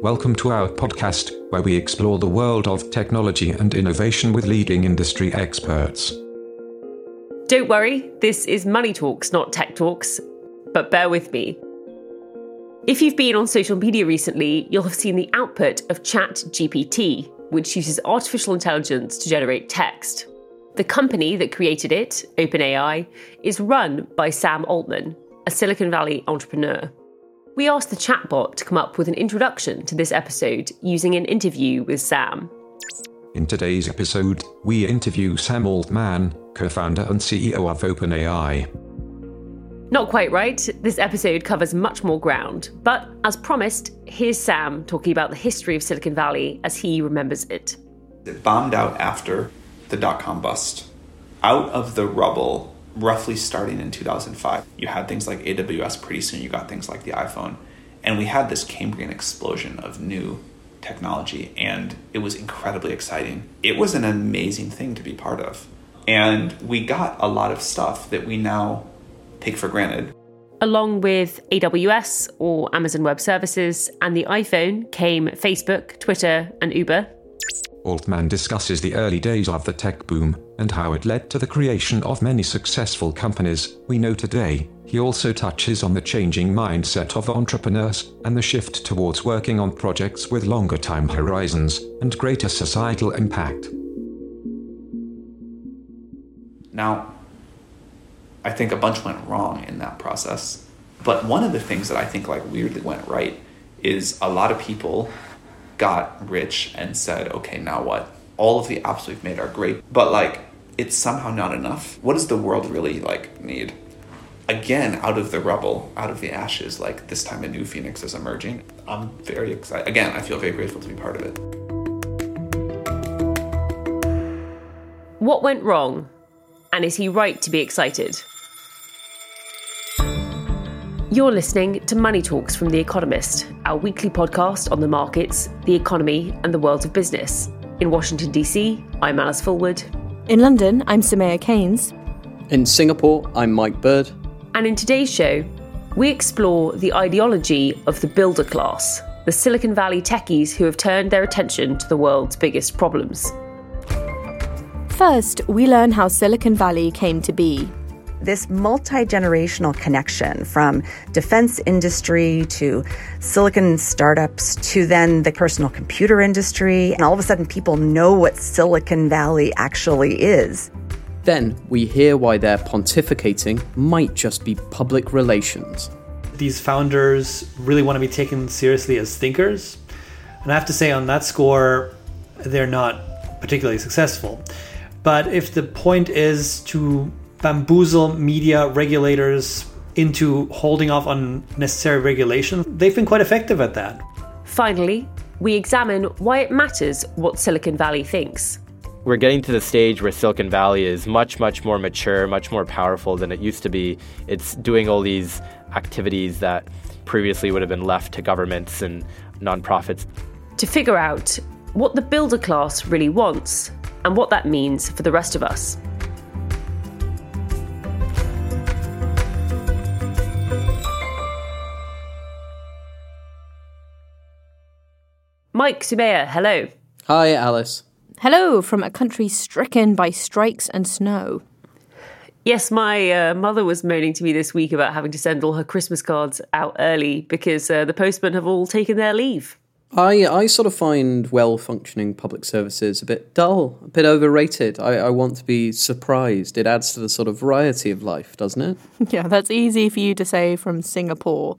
Welcome to our podcast, where we explore the world of technology and innovation with leading industry experts. Don't worry, this is Money Talks, not Tech Talks, but bear with me. If you've been on social media recently, you'll have seen the output of ChatGPT, which uses artificial intelligence to generate text. The company that created it, OpenAI, is run by Sam Altman, a Silicon Valley entrepreneur. We asked the chatbot to come up with an introduction to this episode using an interview with Sam. In today's episode, we interview Sam Altman, co founder and CEO of OpenAI. Not quite right, this episode covers much more ground, but as promised, here's Sam talking about the history of Silicon Valley as he remembers it. It bombed out after the dot com bust. Out of the rubble roughly starting in 2005. You had things like AWS, pretty soon you got things like the iPhone. And we had this Cambrian explosion of new technology, and it was incredibly exciting. It was an amazing thing to be part of. And we got a lot of stuff that we now take for granted. Along with AWS or Amazon Web Services and the iPhone came Facebook, Twitter, and Uber. Altman discusses the early days of the tech boom and how it led to the creation of many successful companies we know today. He also touches on the changing mindset of entrepreneurs and the shift towards working on projects with longer time horizons and greater societal impact. Now, I think a bunch went wrong in that process. But one of the things that I think like weirdly went right is a lot of people got rich and said, okay, now what? All of the apps we've made are great, but like it's somehow not enough. What does the world really like need? Again, out of the rubble, out of the ashes, like this time a new phoenix is emerging. I'm very excited. Again, I feel very grateful to be part of it. What went wrong? And is he right to be excited? You're listening to Money Talks from The Economist, our weekly podcast on the markets, the economy, and the world of business. In Washington, D.C., I'm Alice Fulwood. In London, I'm Soumaya Keynes. In Singapore, I'm Mike Bird. And in today's show, we explore the ideology of the builder class, the Silicon Valley techies who have turned their attention to the world's biggest problems. First, we learn how Silicon Valley came to be this multi generational connection from defense industry to silicon startups to then the personal computer industry. And all of a sudden, people know what Silicon Valley actually is. Then we hear why their pontificating might just be public relations. These founders really want to be taken seriously as thinkers. And I have to say, on that score, they're not particularly successful. But if the point is to bamboozle media regulators into holding off on necessary regulation. They've been quite effective at that. Finally, we examine why it matters what Silicon Valley thinks. We're getting to the stage where Silicon Valley is much, much more mature, much more powerful than it used to be. It's doing all these activities that previously would have been left to governments and nonprofits. To figure out what the builder class really wants and what that means for the rest of us. Mike Soumaya, hello. Hi, Alice. Hello from a country stricken by strikes and snow. Yes, my uh, mother was moaning to me this week about having to send all her Christmas cards out early because uh, the postmen have all taken their leave. I I sort of find well functioning public services a bit dull, a bit overrated. I, I want to be surprised. It adds to the sort of variety of life, doesn't it? Yeah, that's easy for you to say from Singapore.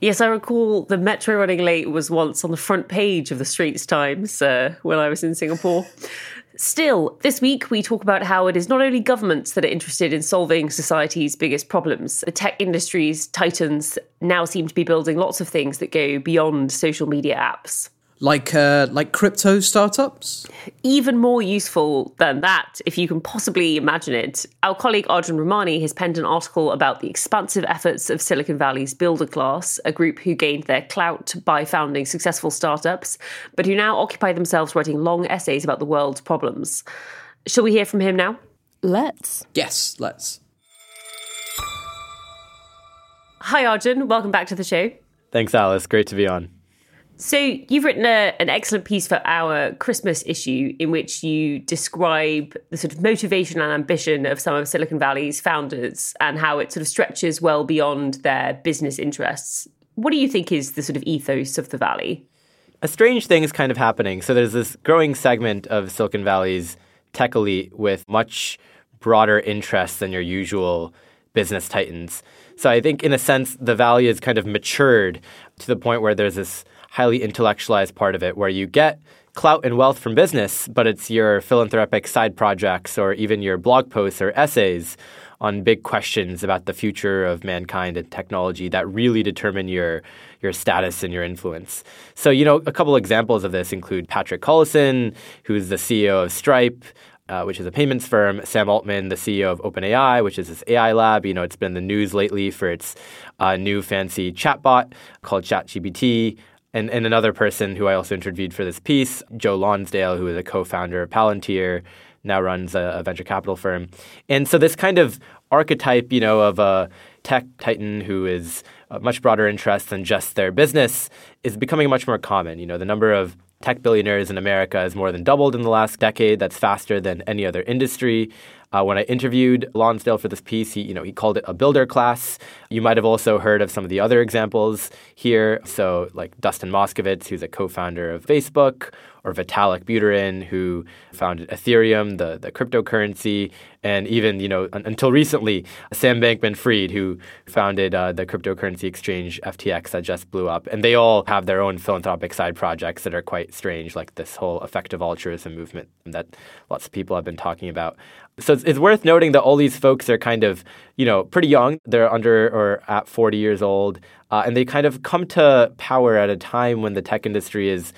Yes, I recall the metro running late was once on the front page of the Straits Times uh, when I was in Singapore. Still, this week we talk about how it is not only governments that are interested in solving society's biggest problems. The tech industry's titans now seem to be building lots of things that go beyond social media apps. Like uh, like crypto startups? Even more useful than that, if you can possibly imagine it. Our colleague Arjun Ramani has penned an article about the expansive efforts of Silicon Valley's builder class, a group who gained their clout by founding successful startups, but who now occupy themselves writing long essays about the world's problems. Shall we hear from him now? Let's. Yes, let's. Hi Arjun, welcome back to the show. Thanks, Alice. Great to be on. So, you've written a, an excellent piece for our Christmas issue in which you describe the sort of motivation and ambition of some of Silicon Valley's founders and how it sort of stretches well beyond their business interests. What do you think is the sort of ethos of the Valley? A strange thing is kind of happening. So, there's this growing segment of Silicon Valley's tech elite with much broader interests than your usual business titans. So, I think in a sense, the Valley is kind of matured to the point where there's this highly intellectualized part of it where you get clout and wealth from business, but it's your philanthropic side projects or even your blog posts or essays on big questions about the future of mankind and technology that really determine your your status and your influence. So, you know, a couple examples of this include Patrick Collison, who's the CEO of Stripe, uh, which is a payments firm, Sam Altman, the CEO of OpenAI, which is this AI lab. You know, it's been in the news lately for its uh, new fancy chatbot called ChatGPT and, and another person who I also interviewed for this piece, Joe Lonsdale, who is a co-founder of Palantir, now runs a, a, venture capital firm. And so this kind of archetype, you know, of a tech titan who is a much broader interest than just their business is becoming much more common. You know, the number of tech billionaires in America has more than doubled in the last decade. That's faster than any other industry. Uh, when I interviewed Lonsdale for this piece, he, you know, he called it a builder class. You might have also heard of some of the other examples here. So, like Dustin Moskovitz, who's a co-founder of Facebook, or Vitalik Buterin, who founded Ethereum, the, the cryptocurrency, and even, you know, un- until recently, Sam Bankman-Fried, who founded uh, the cryptocurrency exchange FTX that just blew up. And they all have their own philanthropic side projects that are quite strange, like this whole effective altruism movement that lots of people have been talking about. So it's, it's worth noting that all these folks are kind of, you know, pretty young. They're under or at 40 years old. Uh, and they kind of come to power at a time when the tech industry is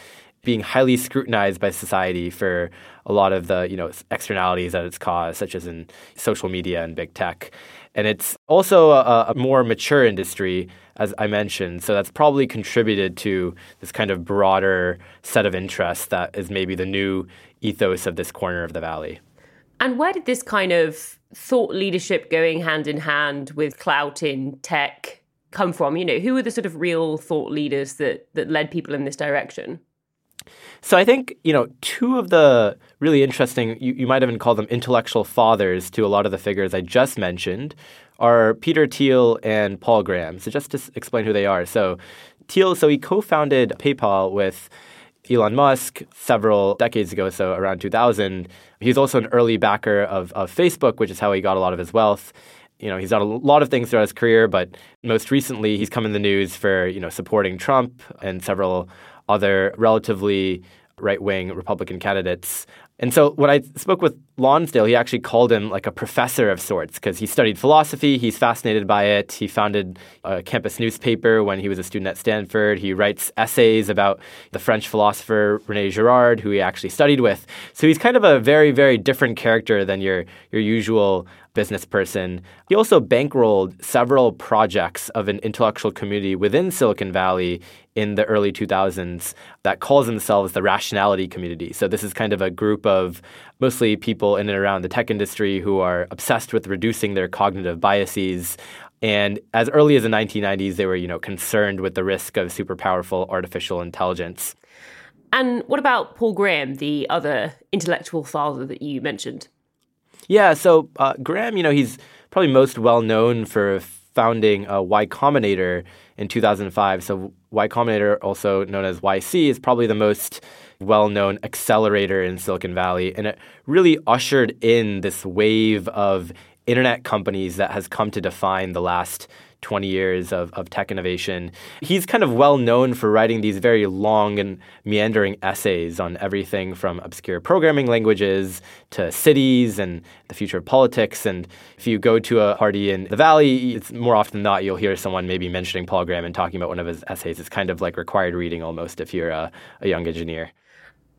being highly scrutinized by society for a lot of the you know externalities that it's caused, such as in social media and big tech. And it's also a, a more mature industry, as I mentioned. So that's probably contributed to this kind of broader set of interests that is maybe the new ethos of this corner of the valley. And where did this kind of thought leadership going hand in hand with clout in tech come from? You know, who are the sort of real thought leaders that that led people in this direction? So I think, you know, two of the really interesting, you, you might even call them intellectual fathers to a lot of the figures I just mentioned, are Peter Thiel and Paul Graham. So just to explain who they are. So Thiel, so he co-founded PayPal with Elon Musk several decades ago, so around 2000. He's also an early backer of, of Facebook, which is how he got a lot of his wealth. You know, he's done a lot of things throughout his career, but most recently he's come in the news for, you know, supporting Trump and several other relatively right wing Republican candidates. And so when I spoke with Lonsdale, he actually called him like a professor of sorts because he studied philosophy. He's fascinated by it. He founded a campus newspaper when he was a student at Stanford. He writes essays about the French philosopher Rene Girard, who he actually studied with. So he's kind of a very, very different character than your, your usual business person. He also bankrolled several projects of an intellectual community within Silicon Valley in the early 2000s that calls themselves the rationality community. So this is kind of a group of mostly people in and around the tech industry who are obsessed with reducing their cognitive biases. And as early as the 1990s, they were, you know, concerned with the risk of super powerful artificial intelligence. And what about Paul Graham, the other intellectual father that you mentioned? Yeah, so uh, Graham, you know, he's probably most well known for founding uh, Y Combinator in 2005. So Y Combinator, also known as YC, is probably the most well-known accelerator in Silicon Valley, and it really ushered in this wave of internet companies that has come to define the last 20 years of, of tech innovation. He's kind of well known for writing these very long and meandering essays on everything from obscure programming languages to cities and the future of politics. And if you go to a party in the Valley, it's more often than not you'll hear someone maybe mentioning Paul Graham and talking about one of his essays. It's kind of like required reading almost if you're a, a young engineer.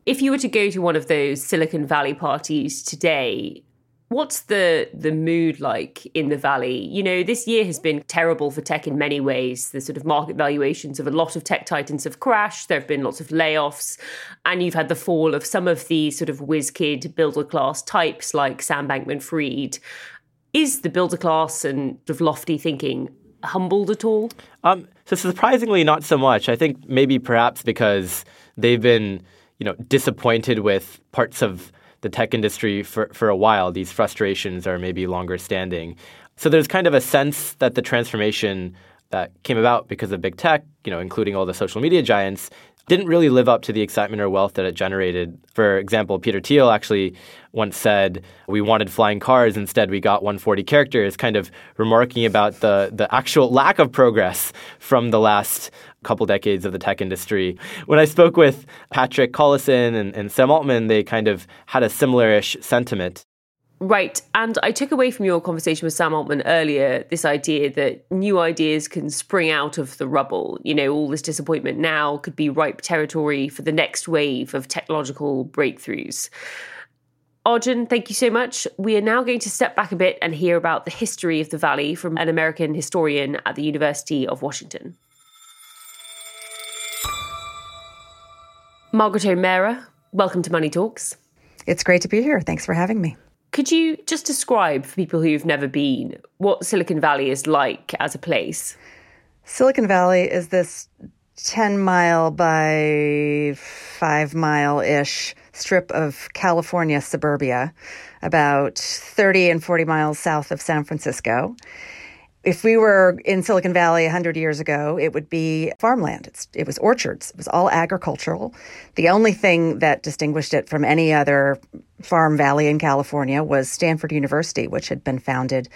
If you were to go to one of those Silicon Valley parties today, What's the the mood like in the valley? You know, this year has been terrible for tech in many ways. The sort of market valuations of a lot of tech titans have crashed. There have been lots of layoffs, and you've had the fall of some of the sort of whiz kid builder class types like Sam Bankman-Fried. Is the builder class and sort of lofty thinking humbled at all? Um, so surprisingly, not so much. I think maybe perhaps because they've been, you know, disappointed with parts of the tech industry for, for a while. These frustrations are maybe longer standing. So there's kind of a sense that the transformation that came about because of big tech, you know, including all the social media giants, didn't really live up to the excitement or wealth that it generated. For example, Peter Thiel actually once said, "We wanted flying cars, instead we got 140 characters," kind of remarking about the the actual lack of progress from the last couple decades of the tech industry. When I spoke with Patrick Collison and, and Sam Altman, they kind of had a similar-ish sentiment. Right. And I took away from your conversation with Sam Altman earlier this idea that new ideas can spring out of the rubble. You know, all this disappointment now could be ripe territory for the next wave of technological breakthroughs. Arjun, thank you so much. We are now going to step back a bit and hear about the history of the Valley from an American historian at the University of Washington. Margaret O'Mara, welcome to Money Talks. It's great to be here. Thanks for having me. Could you just describe for people who've never been what Silicon Valley is like as a place? Silicon Valley is this 10 mile by 5 mile ish strip of California suburbia, about 30 and 40 miles south of San Francisco if we were in Silicon Valley 100 years ago, it would be farmland. It's, it was orchards. It was all agricultural. The only thing that distinguished it from any other farm valley in California was Stanford University, which had been founded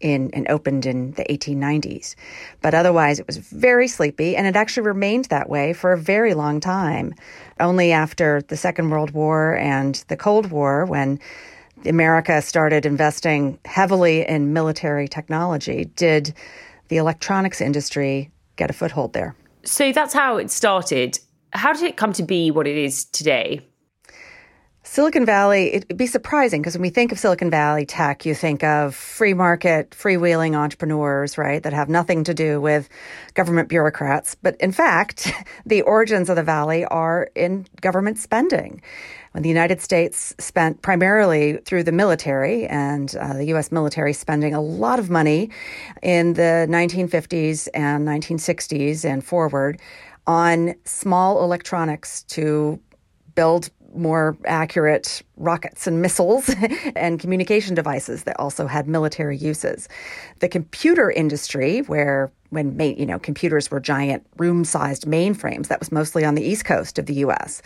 in and opened in the 1890s. But otherwise, it was very sleepy, and it actually remained that way for a very long time. Only after the Second World War and the Cold War, when America started investing heavily in military technology, did the electronics industry get a foothold there? So that's how it started. How did it come to be what it is today? Silicon Valley, it'd be surprising because when we think of Silicon Valley tech, you think of free market, freewheeling entrepreneurs, right, that have nothing to do with government bureaucrats. But in fact, the origins of the Valley are in government spending when the United States spent primarily through the military and uh, the U.S. military spending a lot of money in the 1950s and 1960s and forward on small electronics to build more accurate rockets and missiles and communication devices that also had military uses. The computer industry, where when you know computers were giant room-sized mainframes, that was mostly on the east coast of the U.S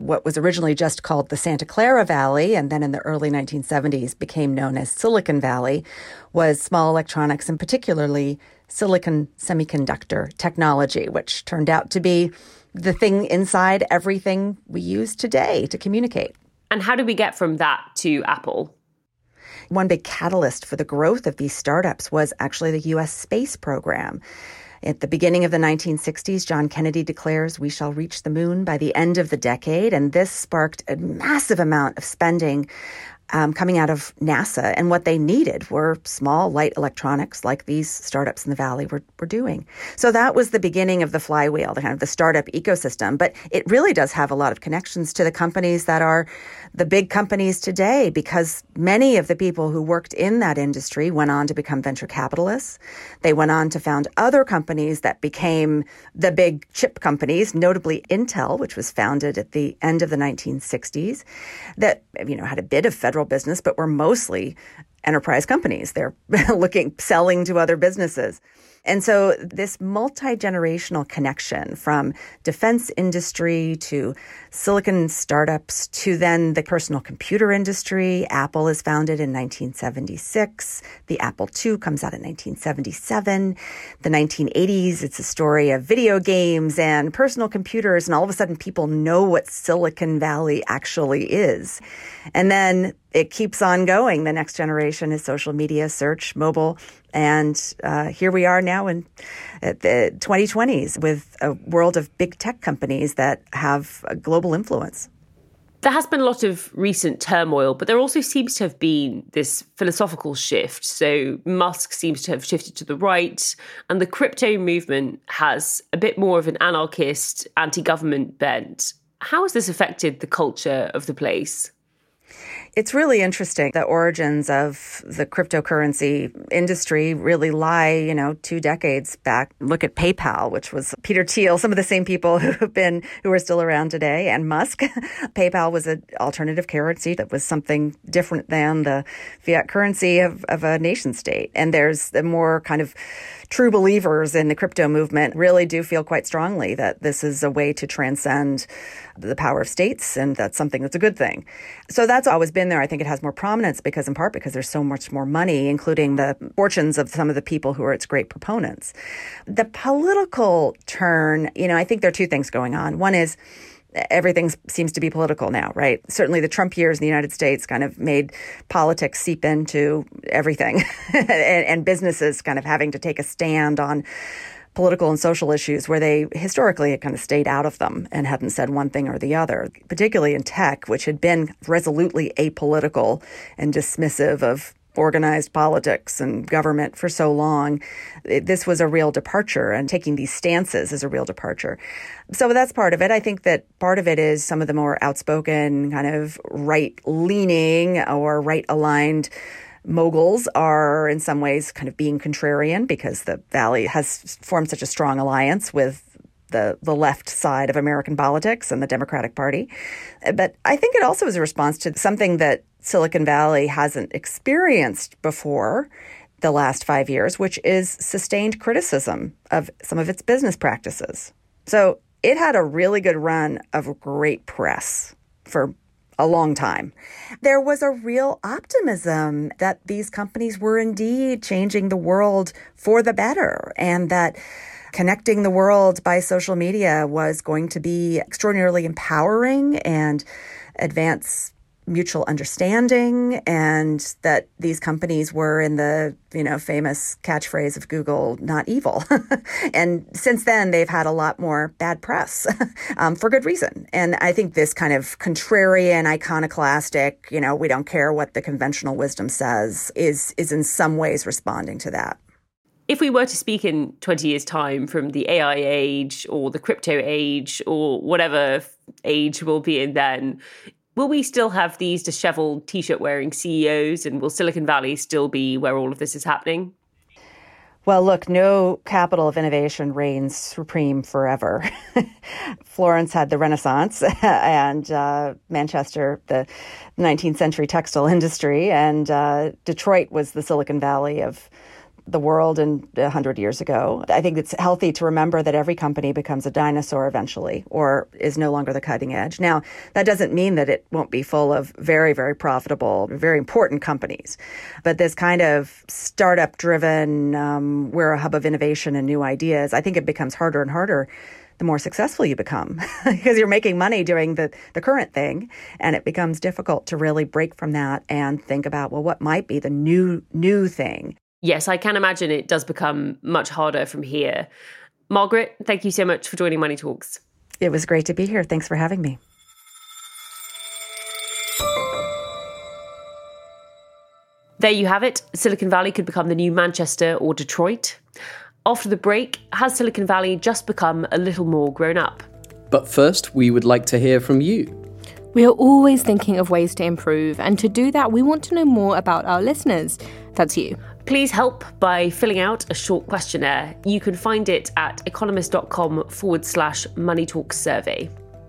what was originally just called the Santa Clara Valley and then in the early 1970s became known as Silicon Valley was small electronics and particularly silicon semiconductor technology, which turned out to be the thing inside everything we use today to communicate. And how did we get from that to Apple? One big catalyst for the growth of these startups was actually the US space program. At the beginning of the 1960s, John Kennedy declares we shall reach the moon by the end of the decade. And this sparked a massive amount of spending um, coming out of NASA. And what they needed were small, light electronics like these startups in the Valley were, were doing. So that was the beginning of the flywheel, the kind of the startup ecosystem. But it really does have a lot of connections to the companies that are the big companies today because many of the people who worked in that industry went on to become venture capitalists. They went on to found other companies that became the big chip companies, notably Intel, which was founded at the end of the 1960s, that, you know, had a bit of federal business, but were mostly enterprise companies. They're looking, selling to other businesses. And so, this multi generational connection from defense industry to silicon startups to then the personal computer industry. Apple is founded in 1976. The Apple II comes out in 1977. The 1980s, it's a story of video games and personal computers. And all of a sudden, people know what Silicon Valley actually is. And then it keeps on going. The next generation is social media, search, mobile. And uh, here we are now in the 2020s with a world of big tech companies that have a global influence. There has been a lot of recent turmoil, but there also seems to have been this philosophical shift. So Musk seems to have shifted to the right, and the crypto movement has a bit more of an anarchist, anti government bent. How has this affected the culture of the place? It's really interesting. The origins of the cryptocurrency industry really lie, you know, two decades back. Look at PayPal, which was Peter Thiel, some of the same people who have been, who are still around today, and Musk. PayPal was an alternative currency that was something different than the fiat currency of, of a nation state. And there's the more kind of true believers in the crypto movement really do feel quite strongly that this is a way to transcend the power of states and that's something that's a good thing. So that's always been there. I think it has more prominence because in part because there's so much more money, including the fortunes of some of the people who are its great proponents. The political turn, you know, I think there are two things going on. One is everything seems to be political now, right? Certainly the Trump years in the United States kind of made politics seep into everything and, and, businesses kind of having to take a stand on political and social issues where they historically had kind of stayed out of them and hadn't said one thing or the other, particularly in tech, which had been resolutely apolitical and dismissive of organized politics and government for so long. This was a real departure, and taking these stances is a real departure. So that's part of it. I think that part of it is some of the more outspoken, kind of right leaning or right aligned moguls are in some ways kind of being contrarian because the Valley has formed such a strong alliance with the, the left side of American politics and the Democratic Party. But I think it also is a response to something that Silicon Valley hasn't experienced before the last five years, which is sustained criticism of some of its business practices. So it had a really good run of great press for a long time. There was a real optimism that these companies were indeed changing the world for the better and that connecting the world by social media was going to be extraordinarily empowering and advance mutual understanding and that these companies were in the you know famous catchphrase of google not evil. And since then they've had a lot more bad press um, for good reason. And i think this kind of contrarian iconoclastic you know we don't care what the conventional wisdom says is is in some ways responding to that. If we were to speak in 20 years' time from the AI age or the crypto age or whatever age we'll be in then, Will we still have these disheveled t shirt wearing CEOs and will Silicon Valley still be where all of this is happening? Well, look, no capital of innovation reigns supreme forever. Florence had the Renaissance, and uh, Manchester, the 19th century textile industry, and uh, Detroit was the Silicon Valley of the world and 100 years ago. I think it's healthy to remember that every company becomes a dinosaur eventually or is no longer the cutting edge. Now, that doesn't mean that it won't be full of very, very profitable, very important companies. But this kind of startup driven, um, we're a hub of innovation and new ideas, I think it becomes harder and harder the more successful you become because you're making money doing the, the current thing and it becomes difficult to really break from that and think about well what might be the new new thing yes, I can imagine it does become much harder from here. Margaret, thank you so much for joining Money Talks. It was great to be here. Thanks for having me. There you have it. Silicon Valley could become the new Manchester or Detroit. After the break, has Silicon Valley just become a little more grown up? But first, we would like to hear from you. We are always thinking of ways to improve, and to do that, we want to know more about our listeners. That's you. Please help by filling out a short questionnaire. You can find it at economist.com forward slash money talk survey.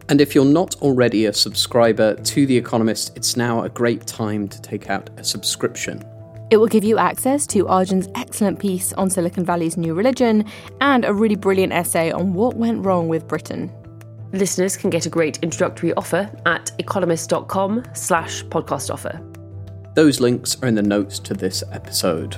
And if you're not already a subscriber to The Economist, it's now a great time to take out a subscription. It will give you access to Arjun's excellent piece on Silicon Valley's new religion and a really brilliant essay on what went wrong with Britain. Listeners can get a great introductory offer at economist.com slash podcast offer. Those links are in the notes to this episode.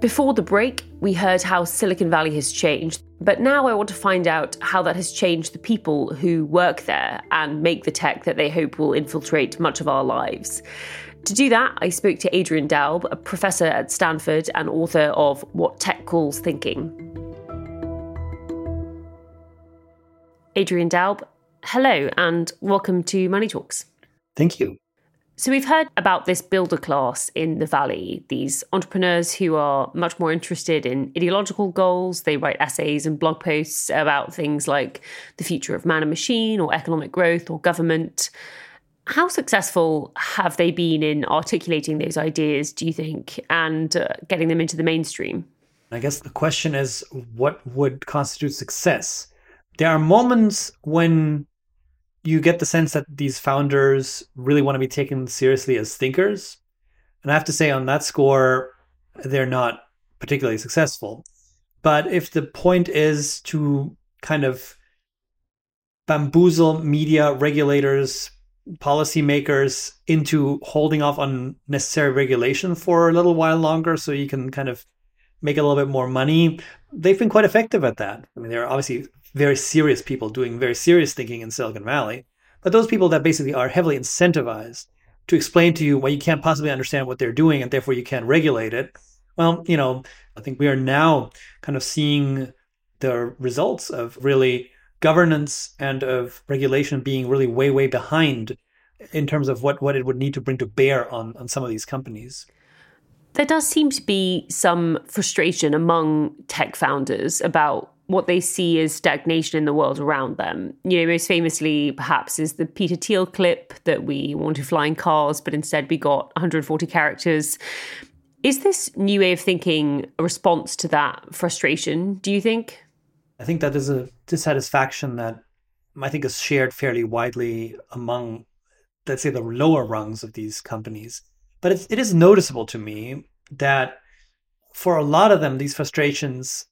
Before the break, we heard how Silicon Valley has changed, but now I want to find out how that has changed the people who work there and make the tech that they hope will infiltrate much of our lives. To do that, I spoke to Adrian Daub, a professor at Stanford and author of What Tech Calls Thinking. Adrian Daub, hello and welcome to Money Talks. Thank you. So, we've heard about this builder class in the Valley, these entrepreneurs who are much more interested in ideological goals. They write essays and blog posts about things like the future of man and machine, or economic growth, or government. How successful have they been in articulating those ideas, do you think, and uh, getting them into the mainstream? I guess the question is what would constitute success? There are moments when you get the sense that these founders really want to be taken seriously as thinkers. And I have to say, on that score, they're not particularly successful. But if the point is to kind of bamboozle media regulators, policymakers into holding off on necessary regulation for a little while longer so you can kind of make a little bit more money, they've been quite effective at that. I mean, they're obviously very serious people doing very serious thinking in Silicon Valley, but those people that basically are heavily incentivized to explain to you why you can't possibly understand what they're doing and therefore you can't regulate it. Well, you know, I think we are now kind of seeing the results of really governance and of regulation being really way, way behind in terms of what, what it would need to bring to bear on, on some of these companies. There does seem to be some frustration among tech founders about what they see as stagnation in the world around them. You know, most famously, perhaps, is the Peter Thiel clip that we wanted flying cars, but instead we got 140 characters. Is this new way of thinking a response to that frustration, do you think? I think that is a dissatisfaction that I think is shared fairly widely among, let's say, the lower rungs of these companies. But it is noticeable to me that for a lot of them, these frustrations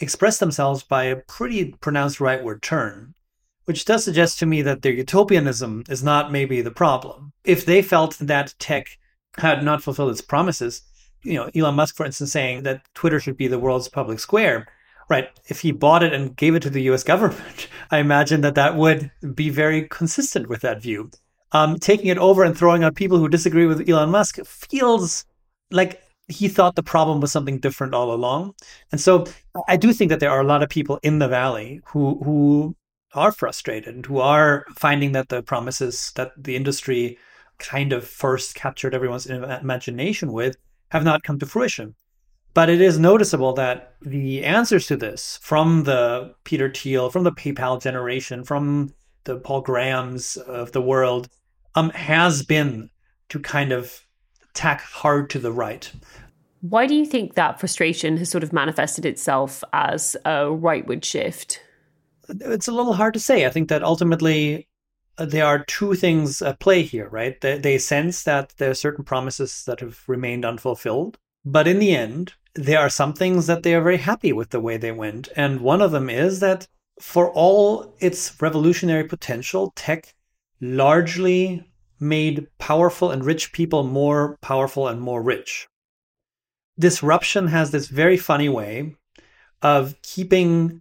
express themselves by a pretty pronounced rightward turn, which does suggest to me that their utopianism is not maybe the problem. If they felt that tech had not fulfilled its promises, you know, Elon Musk, for instance, saying that Twitter should be the world's public square, right? If he bought it and gave it to the US government, I imagine that that would be very consistent with that view. Um, taking it over and throwing out people who disagree with Elon Musk feels like he thought the problem was something different all along. And so I do think that there are a lot of people in the valley who who are frustrated and who are finding that the promises that the industry kind of first captured everyone's imagination with have not come to fruition. But it is noticeable that the answers to this from the Peter Thiel, from the PayPal generation, from the Paul Grahams of the world, um, has been to kind of tack hard to the right. Why do you think that frustration has sort of manifested itself as a rightward shift? It's a little hard to say. I think that ultimately uh, there are two things at play here, right? They, they sense that there are certain promises that have remained unfulfilled. But in the end, there are some things that they are very happy with the way they went. And one of them is that for all its revolutionary potential, tech largely made powerful and rich people more powerful and more rich. Disruption has this very funny way of keeping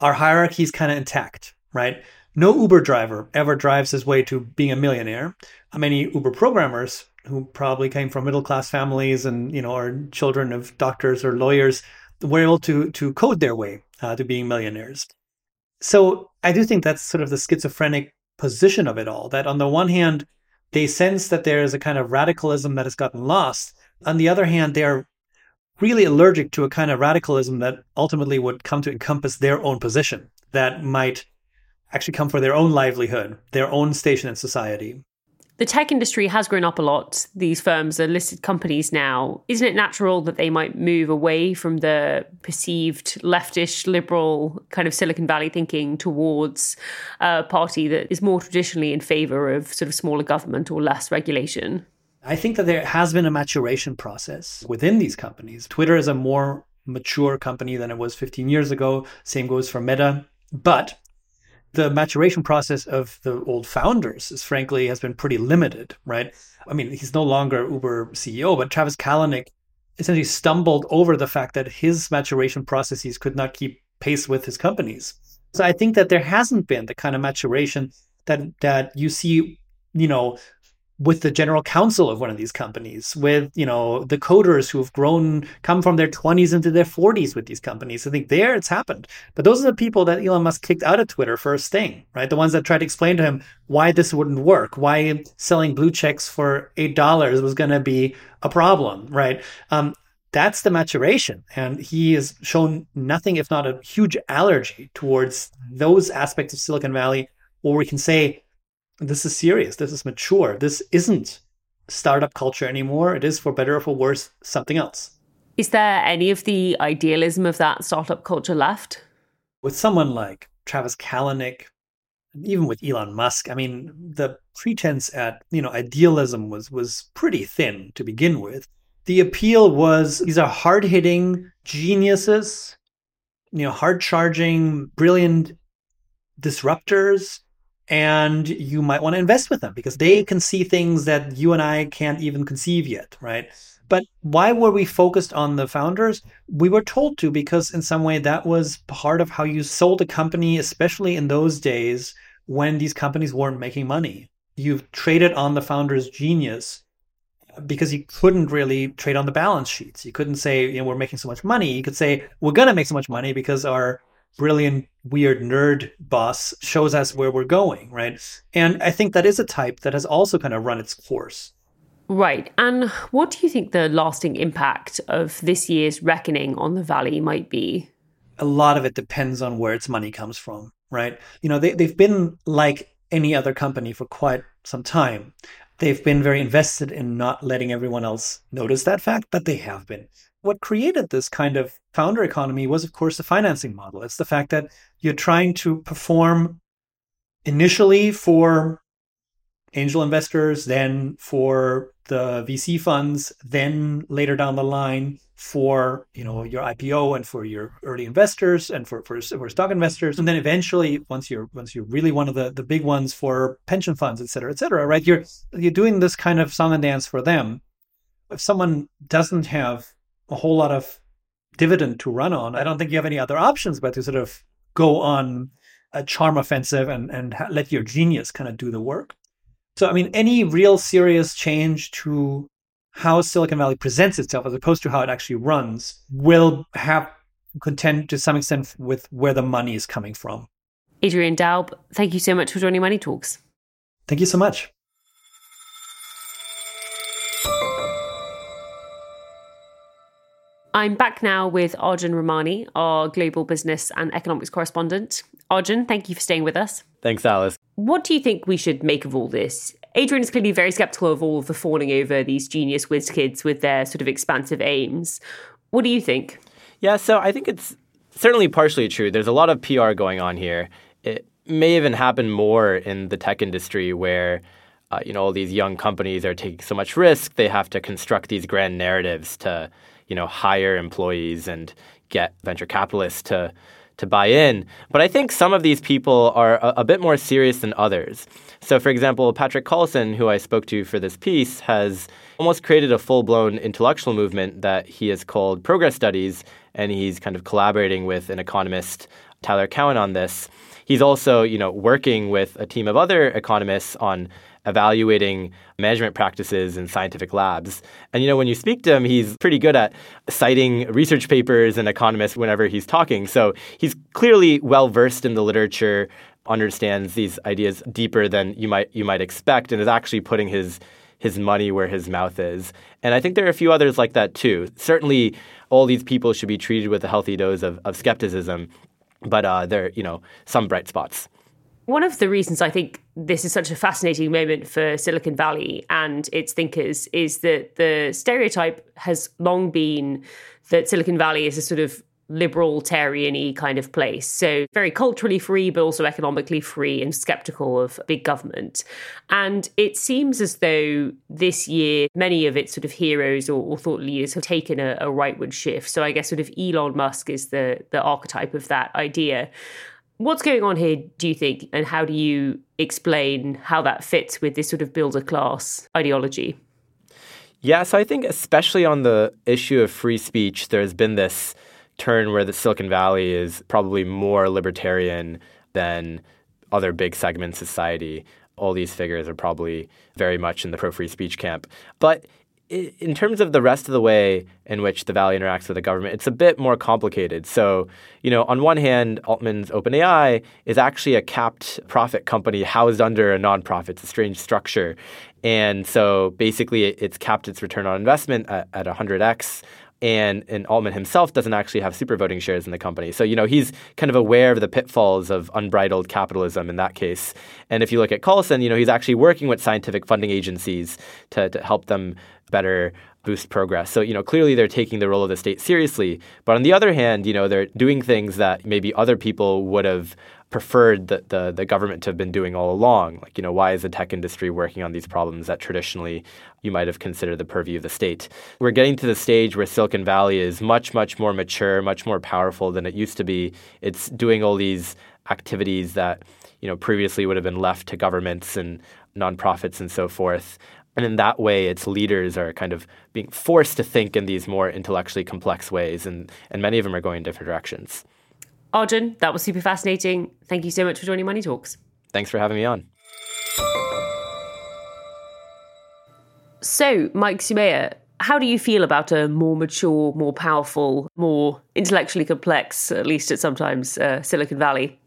our hierarchies kind of intact, right? No Uber driver ever drives his way to being a millionaire. Many Uber programmers who probably came from middle class families and you know are children of doctors or lawyers were able to to code their way uh, to being millionaires. So I do think that's sort of the schizophrenic position of it all. That on the one hand, they sense that there is a kind of radicalism that has gotten lost. On the other hand, they are really allergic to a kind of radicalism that ultimately would come to encompass their own position, that might actually come for their own livelihood, their own station in society. The tech industry has grown up a lot. These firms are listed companies now. Isn't it natural that they might move away from the perceived leftish, liberal kind of Silicon Valley thinking towards a party that is more traditionally in favor of sort of smaller government or less regulation? I think that there has been a maturation process within these companies. Twitter is a more mature company than it was 15 years ago. Same goes for Meta. But the maturation process of the old founders is frankly has been pretty limited, right? I mean, he's no longer Uber CEO, but Travis Kalanick essentially stumbled over the fact that his maturation processes could not keep pace with his companies. So I think that there hasn't been the kind of maturation that that you see, you know, with the general counsel of one of these companies, with you know the coders who have grown, come from their 20s into their 40s with these companies. I think there it's happened. But those are the people that Elon Musk kicked out of Twitter first thing, right? The ones that tried to explain to him why this wouldn't work, why selling blue checks for eight dollars was going to be a problem, right? Um, that's the maturation, and he has shown nothing if not a huge allergy towards those aspects of Silicon Valley, where we can say this is serious. This is mature. This isn't startup culture anymore. It is, for better or for worse, something else. Is there any of the idealism of that startup culture left? With someone like Travis Kalanick, even with Elon Musk, I mean, the pretense at you know idealism was was pretty thin to begin with. The appeal was these are hard hitting geniuses, you know, hard charging, brilliant disruptors and you might want to invest with them because they can see things that you and I can't even conceive yet, right? But why were we focused on the founders? We were told to because, in some way, that was part of how you sold a company, especially in those days when these companies weren't making money. You traded on the founder's genius because you couldn't really trade on the balance sheets. You couldn't say, you know, we're making so much money. You could say, we're going to make so much money because our brilliant, weird nerd boss shows us where we're going, right? And I think that is a type that has also kind of run its course. Right. And what do you think the lasting impact of this year's reckoning on the Valley might be? A lot of it depends on where its money comes from, right? You know, they, they've been like any other company for quite some time. They've been very invested in not letting everyone else notice that fact, but they have been what created this kind of founder economy was, of course, the financing model. It's the fact that you're trying to perform initially for angel investors, then for the VC funds, then later down the line for you know your IPO and for your early investors and for, for, for stock investors, and then eventually once you're once you're really one of the, the big ones for pension funds, et cetera, et cetera, right? You're you're doing this kind of song and dance for them. If someone doesn't have a whole lot of dividend to run on. I don't think you have any other options but to sort of go on a charm offensive and, and let your genius kind of do the work. So, I mean, any real serious change to how Silicon Valley presents itself as opposed to how it actually runs will have contend to some extent with where the money is coming from. Adrian Daub, thank you so much for joining Money Talks. Thank you so much. I'm back now with Arjun Ramani, our global business and economics correspondent. Arjun, thank you for staying with us. Thanks, Alice. What do you think we should make of all this? Adrian is clearly very skeptical of all of the fawning over these genius whiz kids with their sort of expansive aims. What do you think? Yeah, so I think it's certainly partially true. There's a lot of PR going on here. It may even happen more in the tech industry where uh, you know all these young companies are taking so much risk they have to construct these grand narratives to you know, hire employees and get venture capitalists to to buy in. But I think some of these people are a, a, bit more serious than others. So, for example, Patrick Collison, who I spoke to for this piece, has almost created a full blown intellectual movement that he has called Progress Studies, and he's kind of collaborating with an economist, Tyler Cowen, on this. he's also, you know, working with a team of other economists on evaluating measurement practices in scientific labs. And you know, when you speak to him, he's pretty good at citing research papers and economists whenever he's talking. So he's clearly well versed in the literature, understands these ideas deeper than you might you might expect, and is actually putting his his money where his mouth is. And I think there are a few others like that too. Certainly, all these people should be treated with a healthy dose of, of skepticism, but uh, there are you know some bright spots. One of the reasons I think this is such a fascinating moment for Silicon Valley and its thinkers is that the stereotype has long been that Silicon Valley is a sort of libertarian kind of place. So very culturally free, but also economically free and skeptical of big government. And it seems as though this year, many of its sort of heroes or, or thought leaders have taken a, a rightward shift. So I guess sort of Elon Musk is the the archetype of that idea. What's going on here, do you think, and how do you explain how that fits with this sort of builder class ideology? Yeah, so I think especially on the issue of free speech, there's been this turn where the Silicon Valley is probably more libertarian than other big segments of society. All these figures are probably very much in the pro free speech camp. But in terms of the rest of the way in which the Valley interacts with the government, it's a bit more complicated. So, you know, on one hand, Altman's OpenAI is actually a capped profit company housed under a nonprofit. It's a strange structure. And so basically, it's capped its return on investment at, at 100x and and Altman himself doesn't actually have super voting shares in the company. So you know he's kind of aware of the pitfalls of unbridled capitalism in that case. And if you look at Collison, you know he's actually working with scientific funding agencies to, to help them better boost progress. So, you know, clearly they're taking the role of the state seriously. But on the other hand, you know, they're doing things that maybe other people would have preferred the, the, the, government to have been doing all along. Like, you know, why is the tech industry working on these problems that traditionally you might have considered the purview of the state? We're getting to the stage where Silicon Valley is much, much more mature, much more powerful than it used to be. It's doing all these activities that, you know, previously would have been left to governments and nonprofits and so forth. And in that way, its leaders are kind of being forced to think in these more intellectually complex ways, and, and many of them are going in different directions. Arjun, that was super fascinating. Thank you so much for joining Money Talks. Thanks for having me on. So, Mike Soumaya, how do you feel about a more mature, more powerful, more intellectually complex, at least at sometimes, uh, Silicon Valley?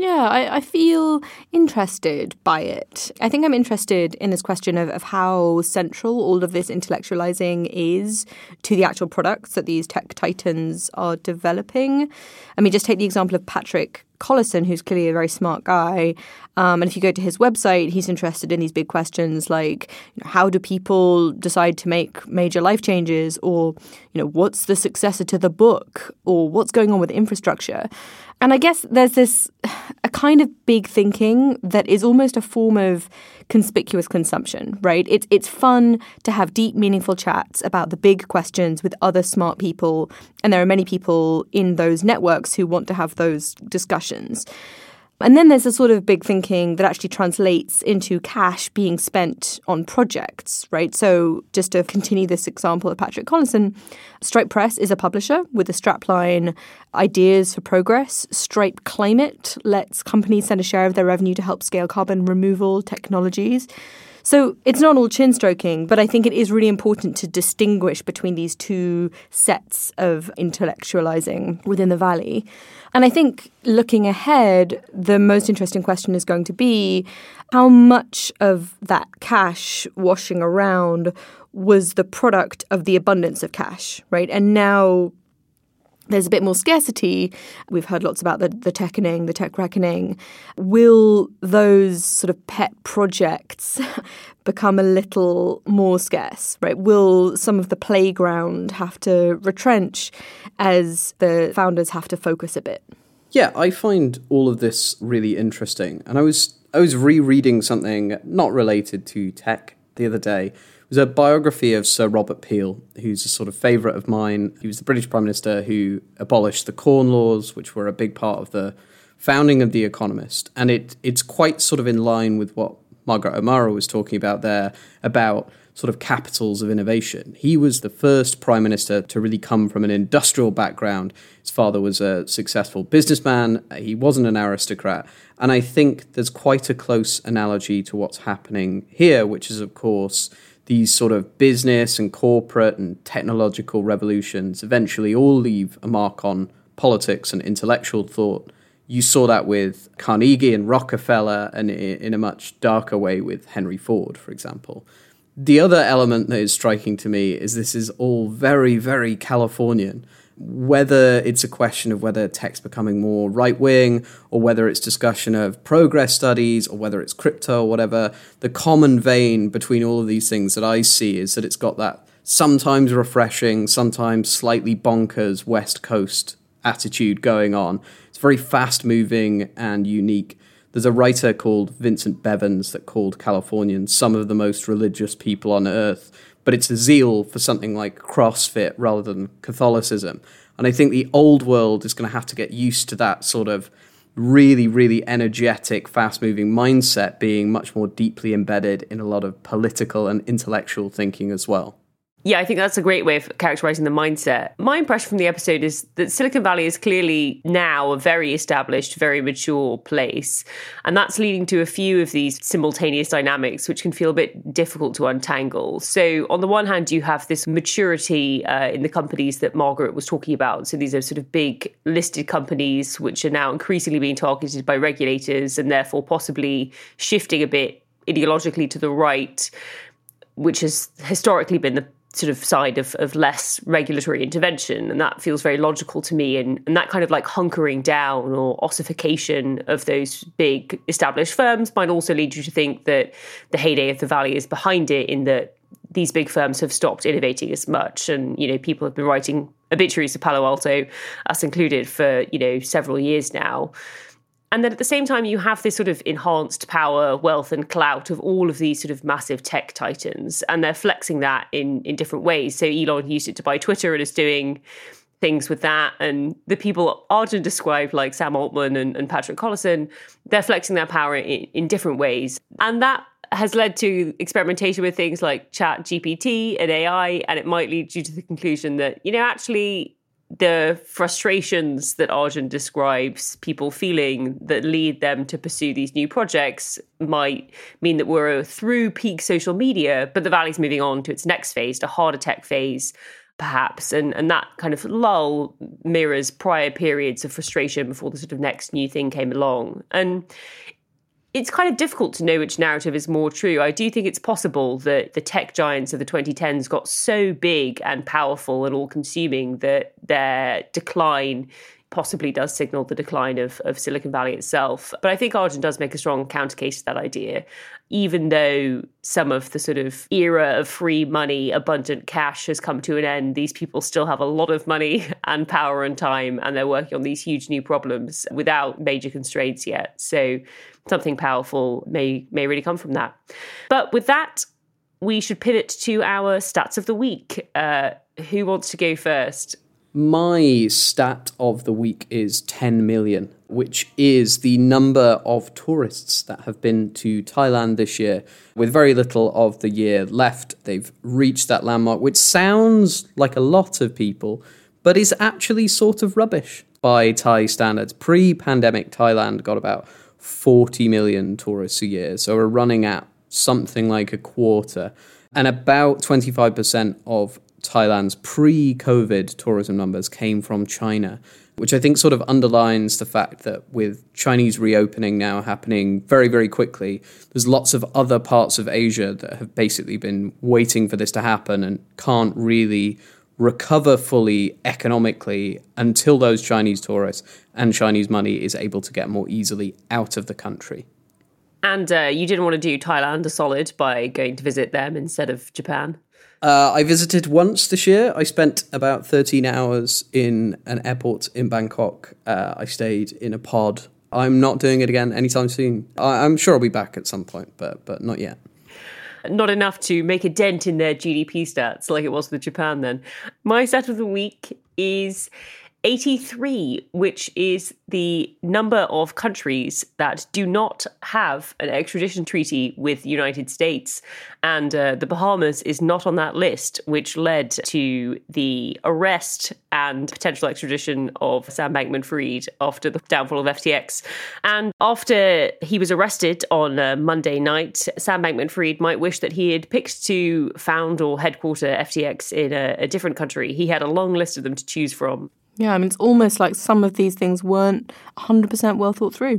Yeah, I, I, feel interested by it. I think I'm interested in this question of, of how central all of this intellectualizing is to the actual products that these tech titans are developing. I mean, just take the example of Patrick Collison, who's clearly a very smart guy. Um, and if you go to his website, he's interested in these big questions like you know, how do people decide to make major life changes, or you know what's the successor to the book, or what's going on with infrastructure. And I guess there's this a kind of big thinking that is almost a form of conspicuous consumption, right? It's it's fun to have deep, meaningful chats about the big questions with other smart people, and there are many people in those networks who want to have those discussions. And then there's a sort of big thinking that actually translates into cash being spent on projects, right? So just to continue this example of Patrick Collison, Stripe Press is a publisher with a strapline Ideas for Progress. Stripe Climate lets companies send a share of their revenue to help scale carbon removal technologies. So it's not all chin stroking, but I think it is really important to distinguish between these two sets of intellectualizing within the valley. And I think looking ahead, the most interesting question is going to be how much of that cash washing around was the product of the abundance of cash, right? And now there's a bit more scarcity. We've heard lots about the, the teching, the tech reckoning. Will those sort of pet projects become a little more scarce, right? Will some of the playground have to retrench as the founders have to focus a bit? Yeah, I find all of this really interesting. And I was I was rereading something not related to tech the other day was a biography of Sir Robert Peel, who's a sort of favourite of mine. He was the British Prime Minister who abolished the Corn Laws, which were a big part of the founding of The Economist. And it it's quite sort of in line with what Margaret O'Mara was talking about there about sort of capitals of innovation. He was the first prime minister to really come from an industrial background. His father was a successful businessman, he wasn't an aristocrat. And I think there's quite a close analogy to what's happening here, which is, of course, these sort of business and corporate and technological revolutions eventually all leave a mark on politics and intellectual thought. You saw that with Carnegie and Rockefeller, and in a much darker way with Henry Ford, for example. The other element that is striking to me is this is all very, very Californian. Whether it's a question of whether tech's becoming more right wing or whether it's discussion of progress studies or whether it's crypto or whatever, the common vein between all of these things that I see is that it's got that sometimes refreshing, sometimes slightly bonkers West Coast attitude going on. It's very fast moving and unique. There's a writer called Vincent Bevins that called Californians some of the most religious people on earth, but it's a zeal for something like CrossFit rather than Catholicism. And I think the old world is going to have to get used to that sort of really, really energetic, fast moving mindset being much more deeply embedded in a lot of political and intellectual thinking as well. Yeah, I think that's a great way of characterizing the mindset. My impression from the episode is that Silicon Valley is clearly now a very established, very mature place. And that's leading to a few of these simultaneous dynamics, which can feel a bit difficult to untangle. So, on the one hand, you have this maturity uh, in the companies that Margaret was talking about. So, these are sort of big listed companies, which are now increasingly being targeted by regulators and therefore possibly shifting a bit ideologically to the right, which has historically been the sort of side of, of less regulatory intervention. And that feels very logical to me. And, and that kind of like hunkering down or ossification of those big established firms might also lead you to think that the heyday of the Valley is behind it in that these big firms have stopped innovating as much. And, you know, people have been writing obituaries of Palo Alto, us included, for, you know, several years now. And then at the same time, you have this sort of enhanced power, wealth, and clout of all of these sort of massive tech titans, and they're flexing that in in different ways. So Elon used it to buy Twitter and is doing things with that. And the people Arjun described, like Sam Altman and, and Patrick Collison, they're flexing their power in, in different ways, and that has led to experimentation with things like Chat GPT and AI, and it might lead you to the conclusion that you know actually the frustrations that Arjun describes people feeling that lead them to pursue these new projects might mean that we're through peak social media, but the valley's moving on to its next phase, a harder tech phase, perhaps. And and that kind of lull mirrors prior periods of frustration before the sort of next new thing came along. And it's kind of difficult to know which narrative is more true. I do think it's possible that the tech giants of the 2010s got so big and powerful and all consuming that their decline possibly does signal the decline of, of Silicon Valley itself. But I think Arjun does make a strong counter case to that idea. Even though some of the sort of era of free money, abundant cash has come to an end, these people still have a lot of money and power and time, and they're working on these huge new problems without major constraints yet. So something powerful may may really come from that. But with that, we should pivot to our stats of the week. Uh, who wants to go first? My stat of the week is 10 million, which is the number of tourists that have been to Thailand this year. With very little of the year left, they've reached that landmark, which sounds like a lot of people, but is actually sort of rubbish by Thai standards. Pre pandemic, Thailand got about 40 million tourists a year, so we're running at something like a quarter. And about 25% of Thailand's pre COVID tourism numbers came from China, which I think sort of underlines the fact that with Chinese reopening now happening very, very quickly, there's lots of other parts of Asia that have basically been waiting for this to happen and can't really recover fully economically until those Chinese tourists and Chinese money is able to get more easily out of the country. And uh, you didn't want to do Thailand a solid by going to visit them instead of Japan? Uh, I visited once this year. I spent about 13 hours in an airport in Bangkok. Uh, I stayed in a pod. I'm not doing it again anytime soon. I- I'm sure I'll be back at some point, but but not yet. Not enough to make a dent in their GDP stats like it was with Japan then. My stat of the week is 83, which is the number of countries that do not have an extradition treaty with the United States. And uh, the Bahamas is not on that list, which led to the arrest and potential extradition of Sam Bankman Fried after the downfall of FTX. And after he was arrested on uh, Monday night, Sam Bankman Fried might wish that he had picked to found or headquarter FTX in a, a different country. He had a long list of them to choose from. Yeah, I mean, it's almost like some of these things weren't 100% well thought through.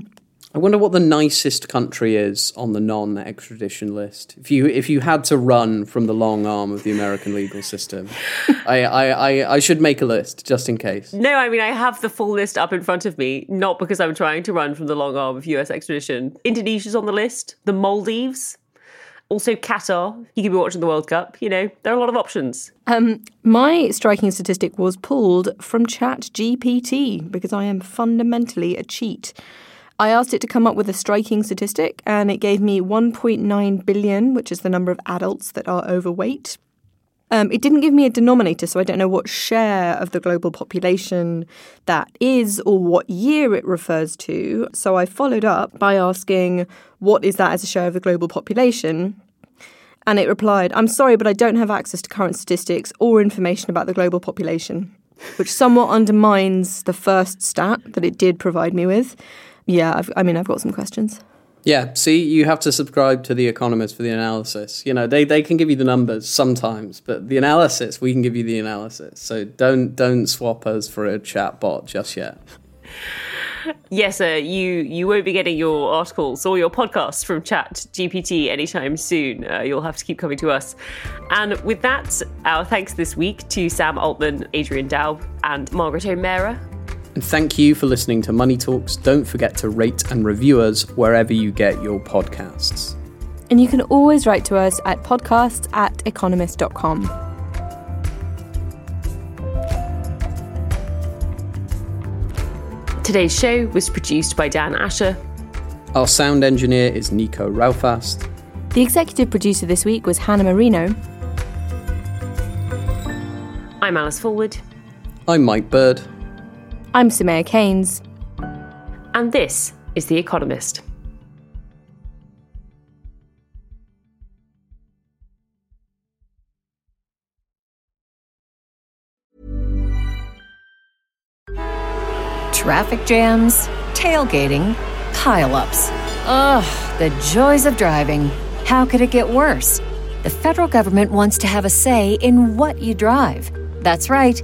I wonder what the nicest country is on the non-extradition list. If you if you had to run from the long arm of the American legal system, I, I, I, I should make a list just in case. No, I mean I have the full list up in front of me, not because I'm trying to run from the long arm of US extradition. Indonesia's on the list, the Maldives, also Qatar. You could be watching the World Cup. You know, there are a lot of options. Um, my striking statistic was pulled from Chat GPT because I am fundamentally a cheat. I asked it to come up with a striking statistic, and it gave me 1.9 billion, which is the number of adults that are overweight. Um, it didn't give me a denominator, so I don't know what share of the global population that is or what year it refers to. So I followed up by asking, what is that as a share of the global population? And it replied, I'm sorry, but I don't have access to current statistics or information about the global population, which somewhat undermines the first stat that it did provide me with. Yeah, I've, I mean, I've got some questions. Yeah, see, you have to subscribe to The Economist for the analysis. You know, they, they can give you the numbers sometimes, but the analysis, we can give you the analysis. So don't don't swap us for a chat bot just yet. Yes, sir. You you won't be getting your articles or your podcasts from Chat GPT anytime soon. Uh, you'll have to keep coming to us. And with that, our thanks this week to Sam Altman, Adrian Daub, and Margaret O'Mara. And thank you for listening to Money Talks. Don't forget to rate and review us wherever you get your podcasts. And you can always write to us at podcasts at economist.com. Today's show was produced by Dan Asher. Our sound engineer is Nico Rofast. The executive producer this week was Hannah Mourino. I'm Alice Fulwood. I'm Mike Bird. I'm Soumaya Keynes. And this is The Economist. Traffic jams, tailgating, pileups. Ugh, the joys of driving. How could it get worse? The federal government wants to have a say in what you drive. That's right.